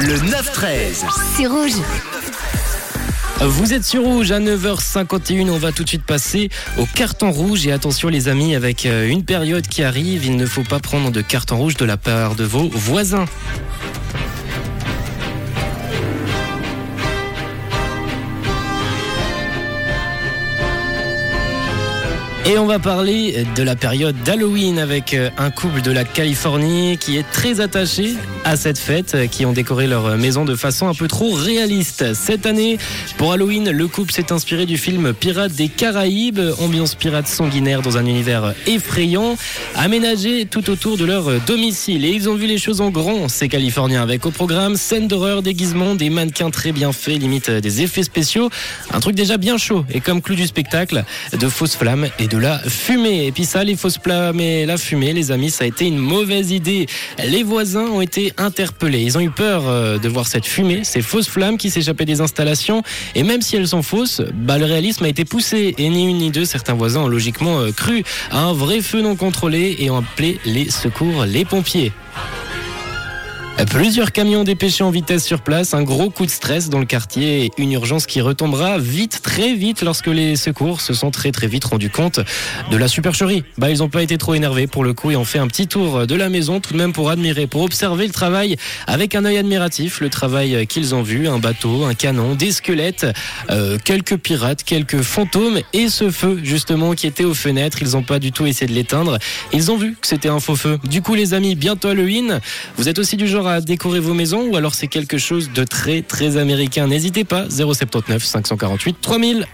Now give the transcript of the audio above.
Le 9-13. C'est rouge. Vous êtes sur Rouge à 9h51. On va tout de suite passer au carton rouge. Et attention, les amis, avec euh, une période qui arrive, il ne faut pas prendre de carton rouge de la part de vos voisins. Et on va parler de la période d'Halloween avec euh, un couple de la Californie qui est très attaché à cette fête, euh, qui ont décoré leur maison de façon un peu trop réaliste. Cette année, pour Halloween, le couple s'est inspiré du film Pirates des Caraïbes, ambiance pirate sanguinaire dans un univers effrayant, aménagé tout autour de leur domicile. Et ils ont vu les choses en grand, ces Californiens, avec au programme scènes d'horreur, déguisements, des mannequins très bien faits, limite des effets spéciaux, un truc déjà bien chaud. Et comme clou du spectacle, de fausses flammes et de la fumée. Et puis ça, les fausses flammes et la fumée, les amis, ça a été une mauvaise idée. Les voisins ont été interpellés. Ils ont eu peur euh, de voir cette fumée, ces fausses flammes qui s'échappaient des installations. Et même si elles sont fausses, bah, le réalisme a été poussé. Et ni une ni deux, certains voisins ont logiquement euh, cru à un vrai feu non contrôlé et ont appelé les secours, les pompiers. Plusieurs camions dépêchés en vitesse sur place, un gros coup de stress dans le quartier une urgence qui retombera vite, très vite lorsque les secours se sont très très vite rendus compte de la supercherie. Bah ils n'ont pas été trop énervés pour le coup et ont fait un petit tour de la maison tout de même pour admirer, pour observer le travail avec un œil admiratif, le travail qu'ils ont vu, un bateau, un canon, des squelettes, euh, quelques pirates, quelques fantômes et ce feu justement qui était aux fenêtres. Ils n'ont pas du tout essayé de l'éteindre. Ils ont vu que c'était un faux feu. Du coup les amis, bientôt Halloween. Vous êtes aussi du genre à décorer vos maisons ou alors c'est quelque chose de très très américain. N'hésitez pas, 079 548 3000.